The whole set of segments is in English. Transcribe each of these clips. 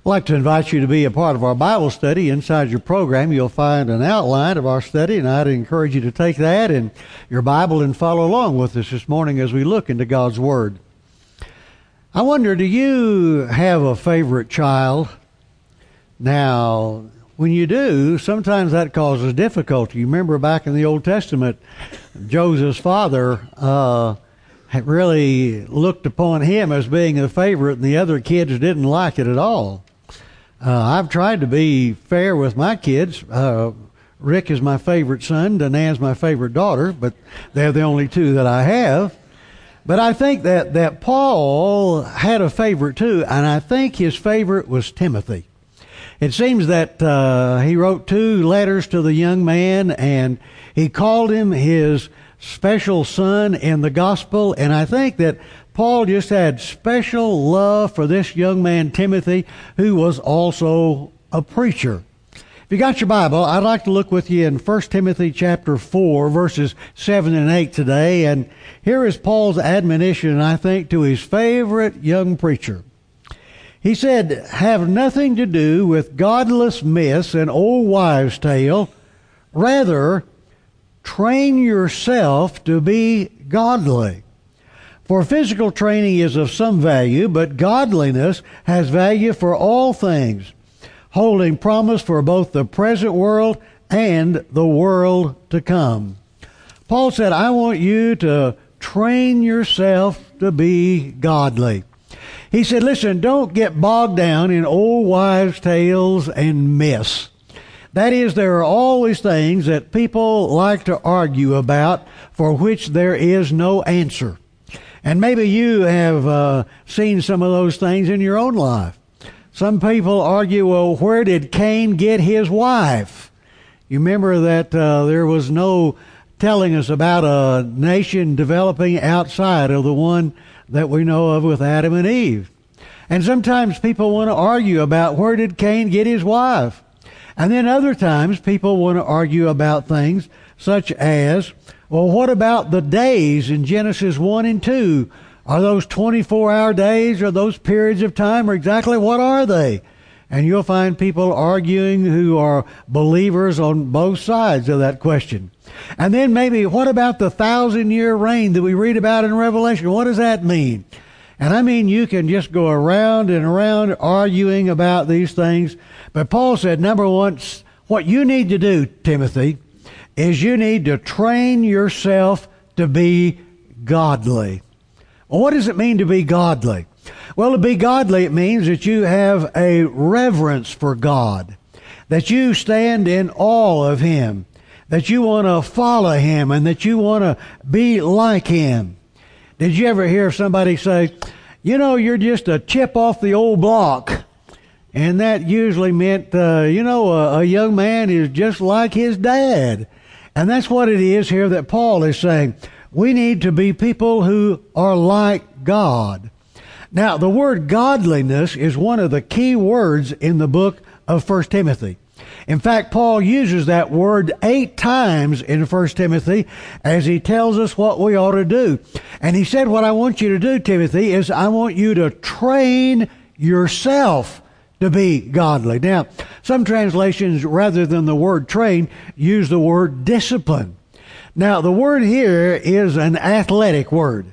I'd like to invite you to be a part of our Bible study. Inside your program, you'll find an outline of our study, and I'd encourage you to take that and your Bible and follow along with us this morning as we look into God's Word. I wonder, do you have a favorite child? Now, when you do, sometimes that causes difficulty. You remember back in the Old Testament, Joseph's father uh, really looked upon him as being a favorite, and the other kids didn't like it at all. Uh, I've tried to be fair with my kids. Uh, Rick is my favorite son. Danan's my favorite daughter, but they're the only two that I have. But I think that, that Paul had a favorite too, and I think his favorite was Timothy. It seems that uh, he wrote two letters to the young man, and he called him his special son in the gospel, and I think that Paul just had special love for this young man, Timothy, who was also a preacher. If you got your Bible, I'd like to look with you in 1 Timothy chapter 4, verses 7 and 8 today. And here is Paul's admonition, I think, to his favorite young preacher. He said, Have nothing to do with godless myths and old wives' tale. Rather, train yourself to be godly. For physical training is of some value, but godliness has value for all things, holding promise for both the present world and the world to come. Paul said, I want you to train yourself to be godly. He said, listen, don't get bogged down in old wives' tales and myths. That is, there are always things that people like to argue about for which there is no answer. And maybe you have uh, seen some of those things in your own life. Some people argue, well, where did Cain get his wife? You remember that uh, there was no telling us about a nation developing outside of the one that we know of with Adam and Eve. And sometimes people want to argue about where did Cain get his wife? And then other times people want to argue about things such as well, what about the days in Genesis 1 and 2? Are those 24 hour days or those periods of time or exactly what are they? And you'll find people arguing who are believers on both sides of that question. And then maybe, what about the thousand year reign that we read about in Revelation? What does that mean? And I mean, you can just go around and around arguing about these things. But Paul said, number one, what you need to do, Timothy, is you need to train yourself to be godly. What does it mean to be godly? Well, to be godly, it means that you have a reverence for God, that you stand in awe of Him, that you want to follow Him, and that you want to be like Him. Did you ever hear somebody say, you know, you're just a chip off the old block? And that usually meant, uh, you know, a, a young man is just like his dad. And that's what it is here that Paul is saying. We need to be people who are like God. Now, the word godliness is one of the key words in the book of 1 Timothy. In fact, Paul uses that word eight times in 1 Timothy as he tells us what we ought to do. And he said, What I want you to do, Timothy, is I want you to train yourself to be godly. Now, some translations, rather than the word train, use the word discipline. Now, the word here is an athletic word.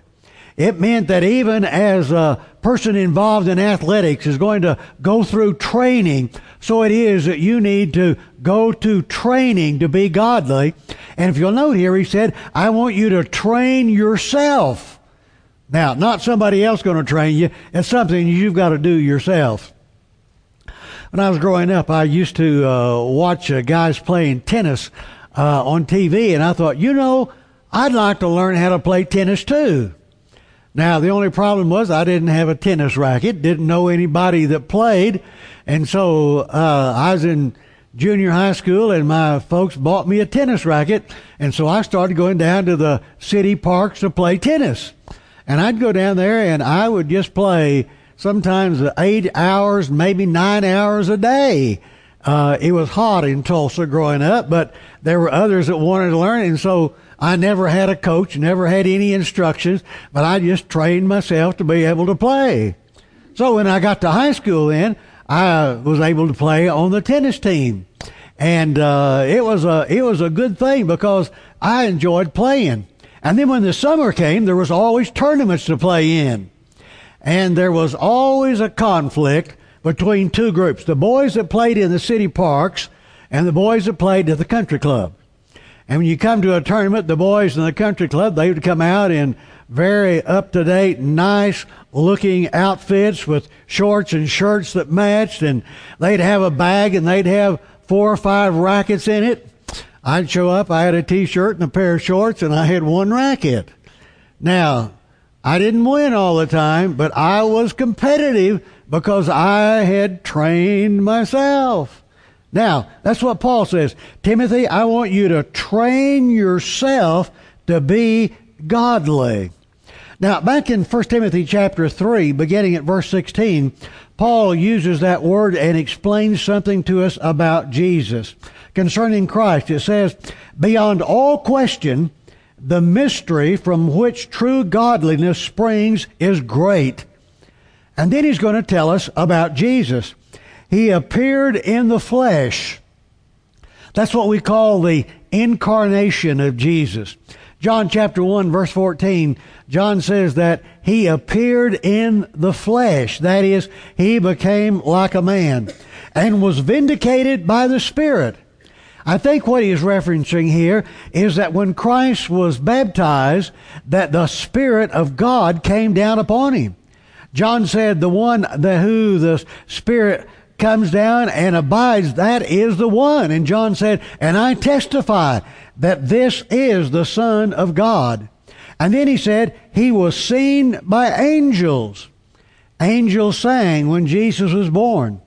It meant that even as a person involved in athletics is going to go through training, so it is that you need to go to training to be godly. And if you'll note here, he said, I want you to train yourself. Now, not somebody else going to train you. It's something you've got to do yourself. When I was growing up, I used to uh, watch uh, guys playing tennis uh, on TV, and I thought, you know, I'd like to learn how to play tennis too. Now, the only problem was I didn't have a tennis racket, didn't know anybody that played, and so uh, I was in junior high school, and my folks bought me a tennis racket, and so I started going down to the city parks to play tennis. And I'd go down there, and I would just play sometimes eight hours, maybe nine hours a day. Uh, it was hot in Tulsa growing up, but there were others that wanted to learn, and so I never had a coach, never had any instructions, but I just trained myself to be able to play. So when I got to high school, then I was able to play on the tennis team. And uh, it was a it was a good thing because I enjoyed playing. And then when the summer came, there was always tournaments to play in. And there was always a conflict between two groups the boys that played in the city parks and the boys that played at the country club. And when you come to a tournament, the boys in the country club, they would come out in very up to date, nice looking outfits with shorts and shirts that matched, and they'd have a bag and they'd have four or five rackets in it. I'd show up, I had a t shirt and a pair of shorts, and I had one racket. Now, I didn't win all the time, but I was competitive because I had trained myself. Now, that's what Paul says. Timothy, I want you to train yourself to be godly. Now, back in 1 Timothy chapter 3, beginning at verse 16, Paul uses that word and explains something to us about Jesus. Concerning Christ, it says, Beyond all question, the mystery from which true godliness springs is great. And then he's going to tell us about Jesus. He appeared in the flesh. That's what we call the incarnation of Jesus. John chapter 1 verse 14, John says that he appeared in the flesh. That is, he became like a man and was vindicated by the Spirit. I think what he is referencing here is that when Christ was baptized, that the Spirit of God came down upon him. John said, the one the, who the Spirit comes down and abides, that is the one. And John said, and I testify that this is the Son of God. And then he said, he was seen by angels. Angels sang when Jesus was born.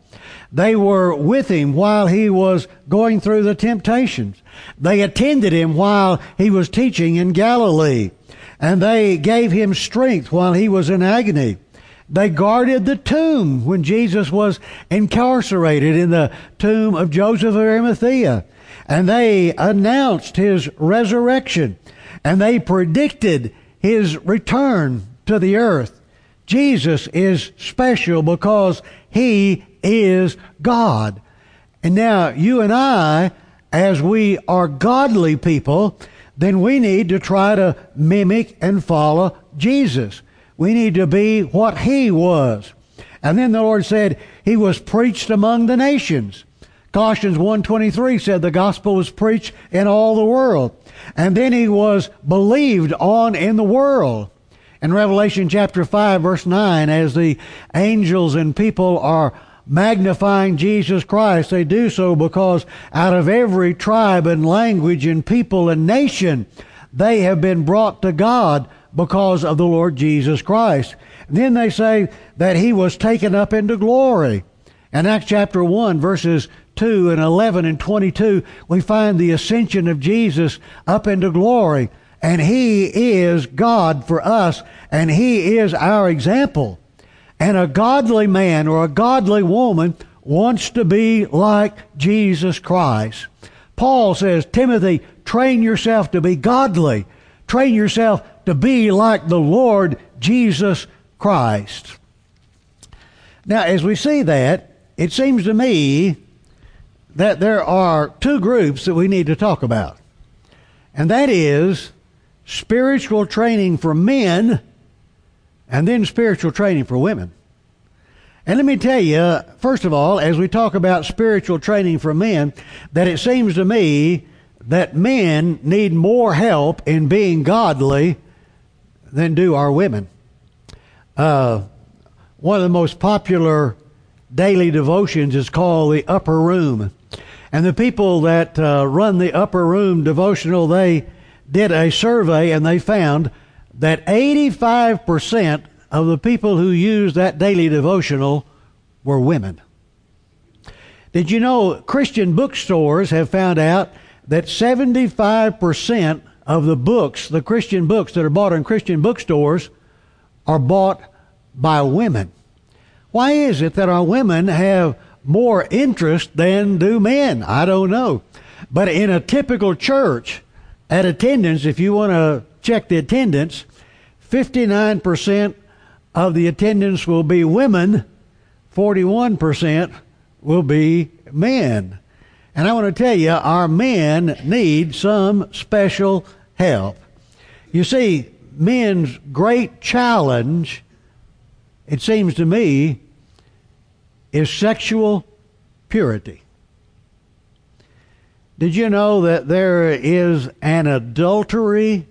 They were with him while he was going through the temptations. They attended him while he was teaching in Galilee. And they gave him strength while he was in agony. They guarded the tomb when Jesus was incarcerated in the tomb of Joseph of Arimathea. And they announced his resurrection. And they predicted his return to the earth. Jesus is special because he is God. And now you and I, as we are godly people, then we need to try to mimic and follow Jesus. We need to be what he was. And then the Lord said, He was preached among the nations. Colossians 1.23 said the gospel was preached in all the world. And then he was believed on in the world. In Revelation chapter 5 verse 9, as the angels and people are magnifying Jesus Christ, they do so because out of every tribe and language and people and nation, they have been brought to God because of the Lord Jesus Christ. And then they say that he was taken up into glory. In Acts chapter 1, verses 2 and 11 and 22, we find the ascension of Jesus up into glory. And he is God for us, and he is our example. And a godly man or a godly woman wants to be like Jesus Christ. Paul says, Timothy, train yourself to be godly. Train yourself to be like the Lord Jesus Christ. Now, as we see that, it seems to me that there are two groups that we need to talk about. And that is spiritual training for men and then spiritual training for women. And let me tell you, first of all, as we talk about spiritual training for men, that it seems to me that men need more help in being godly than do our women. Uh, one of the most popular daily devotions is called the Upper Room. And the people that uh, run the Upper Room devotional, they did a survey and they found that 85% of the people who use that daily devotional were women. Did you know Christian bookstores have found out that 75% of the books, the Christian books that are bought in Christian bookstores, are bought by women. Why is it that our women have more interest than do men? I don't know. But in a typical church, at attendance, if you want to check the attendance, 59% of the attendance will be women, 41% will be men. And I want to tell you, our men need some special help. You see, men's great challenge, it seems to me, is sexual purity. Did you know that there is an adultery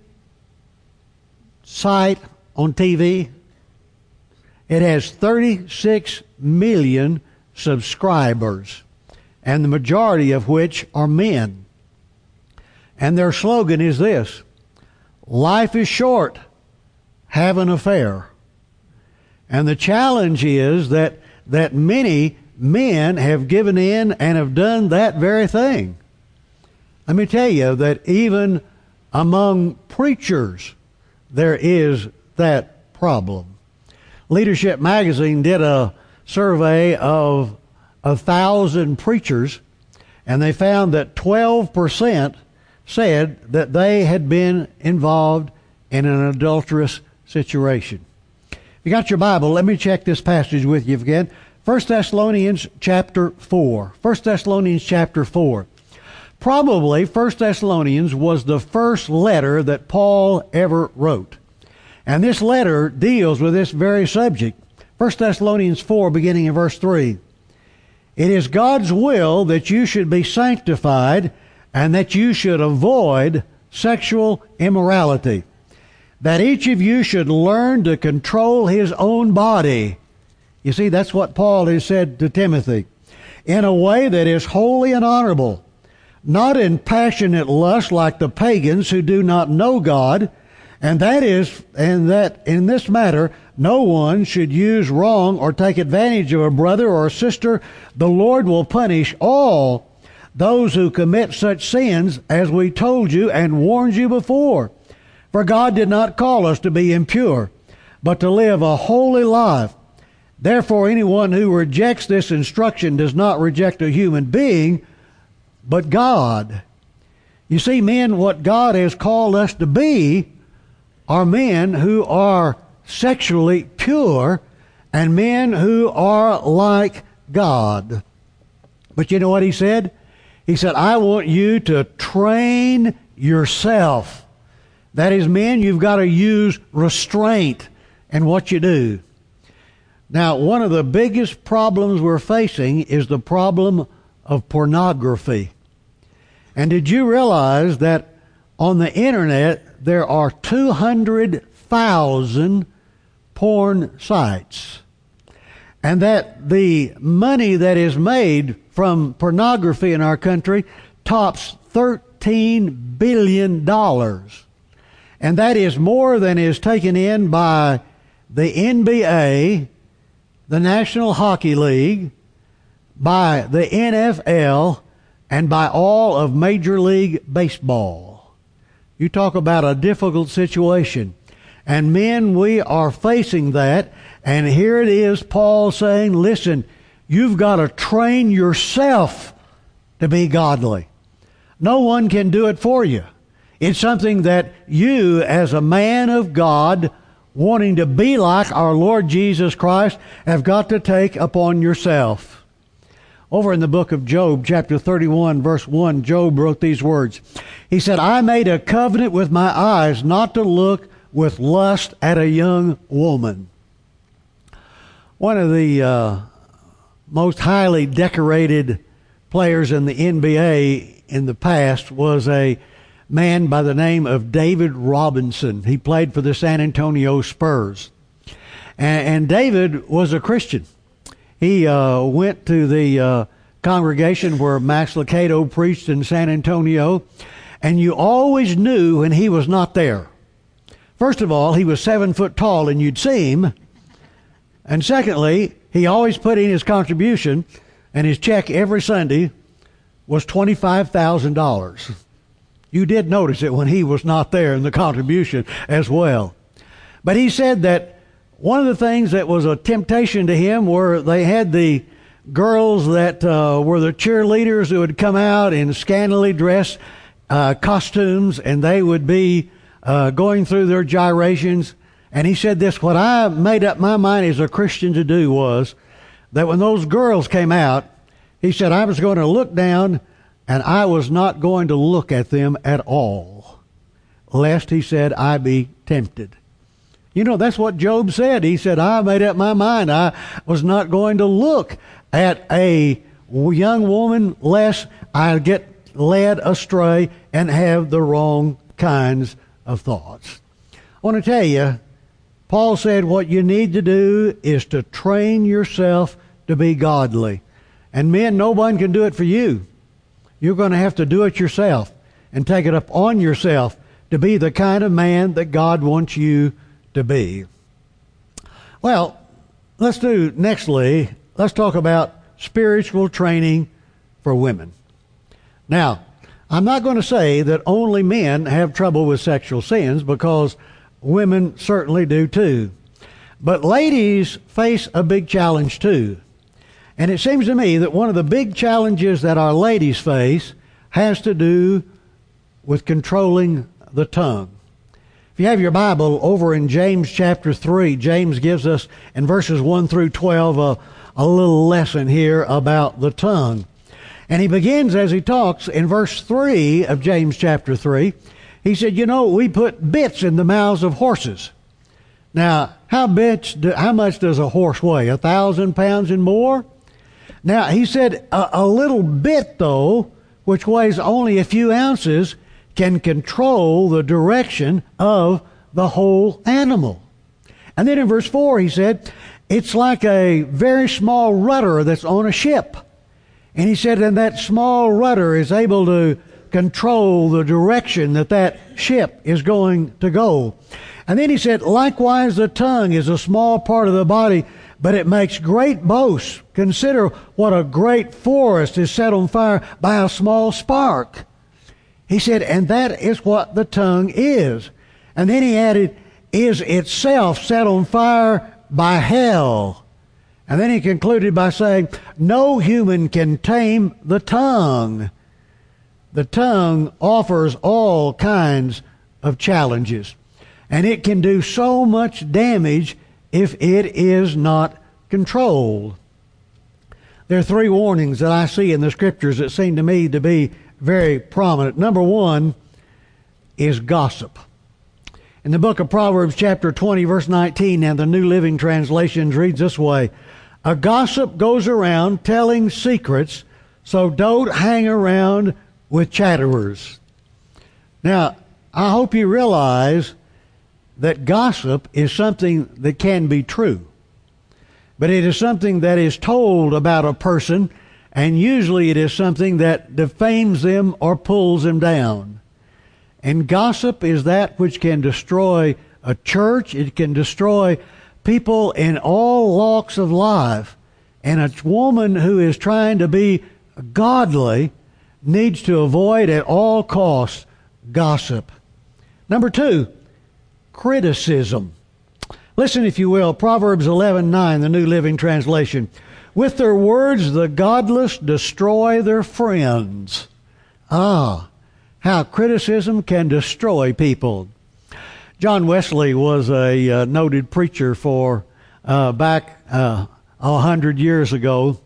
site on TV? It has 36 million subscribers, and the majority of which are men. And their slogan is this Life is short, have an affair. And the challenge is that, that many men have given in and have done that very thing. Let me tell you that even among preachers, there is that problem. Leadership Magazine did a survey of a thousand preachers, and they found that 12% said that they had been involved in an adulterous situation. You got your Bible, let me check this passage with you again. 1 Thessalonians chapter 4. 1 Thessalonians chapter 4. Probably 1 Thessalonians was the first letter that Paul ever wrote. And this letter deals with this very subject. 1 Thessalonians 4, beginning in verse 3. It is God's will that you should be sanctified and that you should avoid sexual immorality. That each of you should learn to control his own body. You see, that's what Paul has said to Timothy. In a way that is holy and honorable not in passionate lust like the pagans who do not know God, and that is, and that in this matter, no one should use wrong or take advantage of a brother or a sister. The Lord will punish all those who commit such sins as we told you and warned you before. For God did not call us to be impure, but to live a holy life. Therefore, anyone who rejects this instruction does not reject a human being, but God. You see, men, what God has called us to be are men who are sexually pure and men who are like God. But you know what he said? He said, I want you to train yourself. That is, men, you've got to use restraint in what you do. Now, one of the biggest problems we're facing is the problem of pornography. And did you realize that on the internet there are 200,000 porn sites? And that the money that is made from pornography in our country tops $13 billion. And that is more than is taken in by the NBA, the National Hockey League, by the NFL and by all of Major League Baseball. You talk about a difficult situation. And men, we are facing that. And here it is, Paul saying, listen, you've got to train yourself to be godly. No one can do it for you. It's something that you, as a man of God, wanting to be like our Lord Jesus Christ, have got to take upon yourself. Over in the book of Job, chapter 31, verse 1, Job wrote these words. He said, I made a covenant with my eyes not to look with lust at a young woman. One of the uh, most highly decorated players in the NBA in the past was a man by the name of David Robinson. He played for the San Antonio Spurs. And, and David was a Christian he uh, went to the uh, congregation where Max Lucado preached in San Antonio, and you always knew when he was not there. First of all, he was seven foot tall, and you'd see him. And secondly, he always put in his contribution, and his check every Sunday was $25,000. You did notice it when he was not there in the contribution as well. But he said that one of the things that was a temptation to him were they had the girls that uh, were the cheerleaders who would come out in scantily dressed uh, costumes and they would be uh, going through their gyrations. And he said this, what I made up my mind as a Christian to do was that when those girls came out, he said, I was going to look down and I was not going to look at them at all, lest, he said, I be tempted. You know, that's what Job said. He said, I made up my mind. I was not going to look at a young woman lest I get led astray and have the wrong kinds of thoughts. I want to tell you, Paul said what you need to do is to train yourself to be godly. And men, no one can do it for you. You're going to have to do it yourself and take it up on yourself to be the kind of man that God wants you to be. Well, let's do nextly, let's talk about spiritual training for women. Now, I'm not going to say that only men have trouble with sexual sins because women certainly do too. But ladies face a big challenge too. And it seems to me that one of the big challenges that our ladies face has to do with controlling the tongue. If you have your Bible over in James chapter 3, James gives us in verses 1 through 12 a, a little lesson here about the tongue. And he begins as he talks in verse 3 of James chapter 3. He said, You know, we put bits in the mouths of horses. Now, how, do, how much does a horse weigh? A thousand pounds and more? Now, he said, a, a little bit, though, which weighs only a few ounces, can control the direction of the whole animal. And then in verse 4, he said, it's like a very small rudder that's on a ship. And he said, and that small rudder is able to control the direction that that ship is going to go. And then he said, likewise, the tongue is a small part of the body, but it makes great boasts. Consider what a great forest is set on fire by a small spark. He said, and that is what the tongue is. And then he added, is itself set on fire by hell. And then he concluded by saying, no human can tame the tongue. The tongue offers all kinds of challenges. And it can do so much damage if it is not controlled. There are three warnings that I see in the scriptures that seem to me to be very prominent. Number one is gossip. In the book of Proverbs, chapter 20, verse 19, and the New Living Translations reads this way A gossip goes around telling secrets, so don't hang around with chatterers. Now, I hope you realize that gossip is something that can be true but it is something that is told about a person, and usually it is something that defames them or pulls them down. And gossip is that which can destroy a church, it can destroy people in all walks of life. And a woman who is trying to be godly needs to avoid at all costs gossip. Number two, criticism. Listen, if you will, Proverbs 11:9, the New Living Translation. With their words, the godless destroy their friends. Ah, how criticism can destroy people. John Wesley was a uh, noted preacher for uh, back uh, a uh, hundred years ago.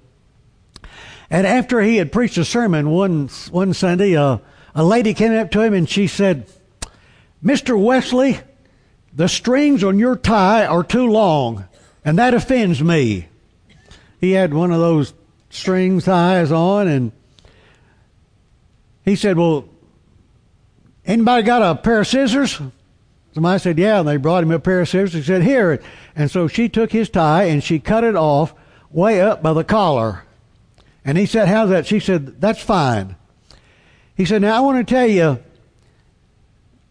And after he had preached a sermon one one Sunday, uh, a lady came up to him and she said, "Mr. Wesley, the strings on your tie are too long, and that offends me. He had one of those string ties on, and he said, Well, anybody got a pair of scissors? Somebody said, Yeah, and they brought him a pair of scissors. He said, Here. And so she took his tie and she cut it off way up by the collar. And he said, How's that? She said, That's fine. He said, Now I want to tell you,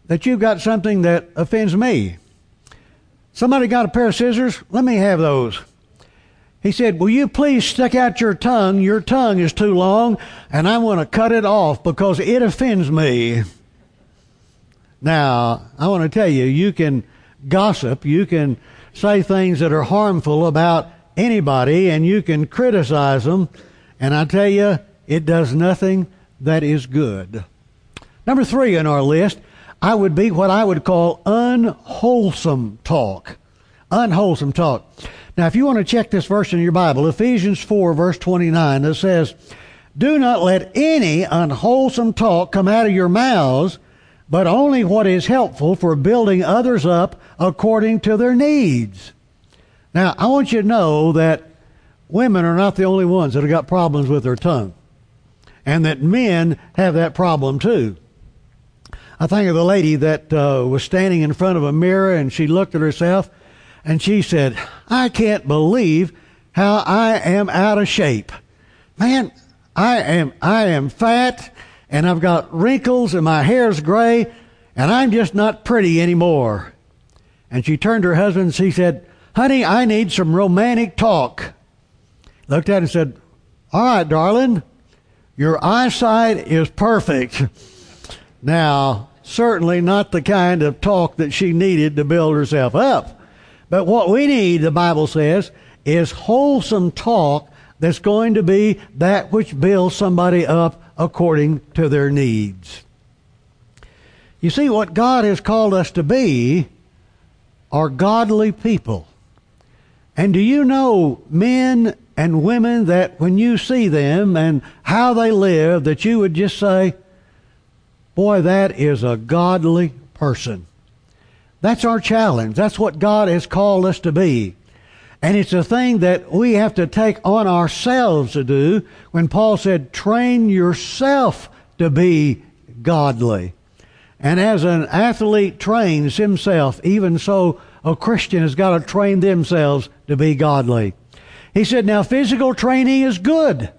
that you've got something that offends me. Somebody got a pair of scissors? Let me have those. He said, Will you please stick out your tongue? Your tongue is too long, and I want to cut it off because it offends me. Now, I want to tell you, you can gossip, you can say things that are harmful about anybody, and you can criticize them, and I tell you, it does nothing that is good. Number three on our list I would be what I would call unwholesome talk. Unwholesome talk. Now, if you want to check this verse in your Bible, Ephesians 4, verse 29, it says, Do not let any unwholesome talk come out of your mouths, but only what is helpful for building others up according to their needs. Now, I want you to know that women are not the only ones that have got problems with their tongue, and that men have that problem too. I think of the lady that uh, was standing in front of a mirror and she looked at herself and she said, I can't believe how I am out of shape. Man, I am, I am fat and I've got wrinkles and my hair's gray and I'm just not pretty anymore. And she turned to her husband and she said, honey, I need some romantic talk. Looked at him and said, all right, darling, your eyesight is perfect. Now, certainly not the kind of talk that she needed to build herself up. But what we need, the Bible says, is wholesome talk that's going to be that which builds somebody up according to their needs. You see, what God has called us to be are godly people. And do you know men and women that when you see them and how they live, that you would just say, boy, that is a godly person. That's our challenge. That's what God has called us to be. And it's a thing that we have to take on ourselves to do when Paul said, train yourself to be godly. And as an athlete trains himself, even so a Christian has got to train themselves to be godly. He said, now physical training is good.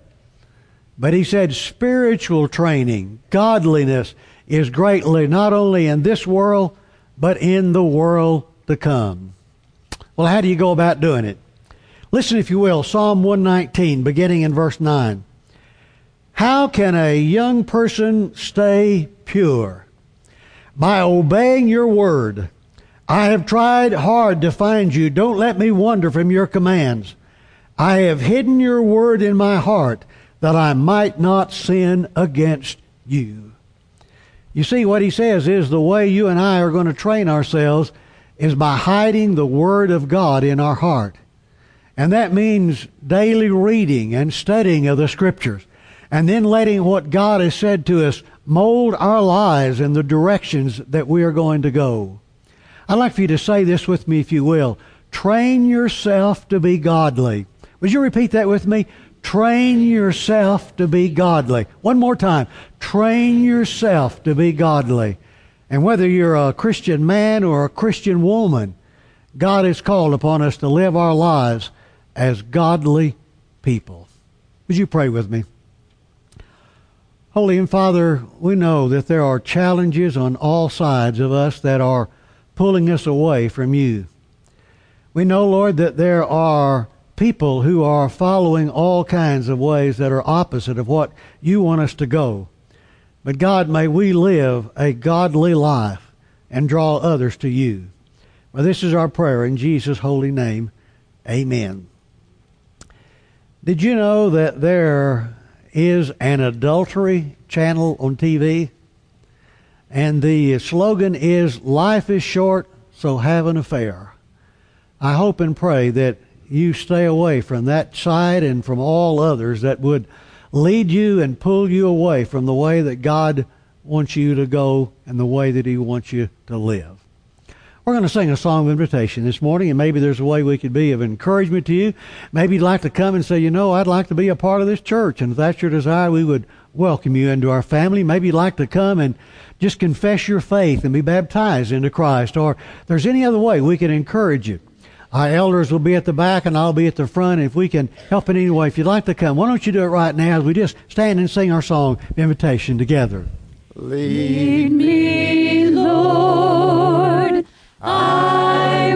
But he said spiritual training, godliness is greatly not only in this world, but in the world to come. Well, how do you go about doing it? Listen, if you will, Psalm 119, beginning in verse 9. How can a young person stay pure? By obeying your word. I have tried hard to find you. Don't let me wander from your commands. I have hidden your word in my heart that I might not sin against you. You see, what he says is the way you and I are going to train ourselves is by hiding the Word of God in our heart. And that means daily reading and studying of the Scriptures. And then letting what God has said to us mold our lives in the directions that we are going to go. I'd like for you to say this with me, if you will. Train yourself to be godly. Would you repeat that with me? Train yourself to be godly. One more time. Train yourself to be godly. And whether you're a Christian man or a Christian woman, God has called upon us to live our lives as godly people. Would you pray with me? Holy and Father, we know that there are challenges on all sides of us that are pulling us away from you. We know, Lord, that there are people who are following all kinds of ways that are opposite of what you want us to go. But God, may we live a godly life and draw others to you. Well, this is our prayer in Jesus' holy name. Amen. Did you know that there is an adultery channel on TV? And the slogan is Life is short, so have an affair. I hope and pray that you stay away from that side and from all others that would lead you and pull you away from the way that God wants you to go and the way that He wants you to live. We're going to sing a song of invitation this morning, and maybe there's a way we could be of encouragement to you. Maybe you'd like to come and say, you know, I'd like to be a part of this church, and if that's your desire, we would welcome you into our family. Maybe you'd like to come and just confess your faith and be baptized into Christ, or there's any other way we can encourage you. Our elders will be at the back and I'll be at the front. If we can help in any way, if you'd like to come, why don't you do it right now as we just stand and sing our song invitation together. Lead me, Lord. I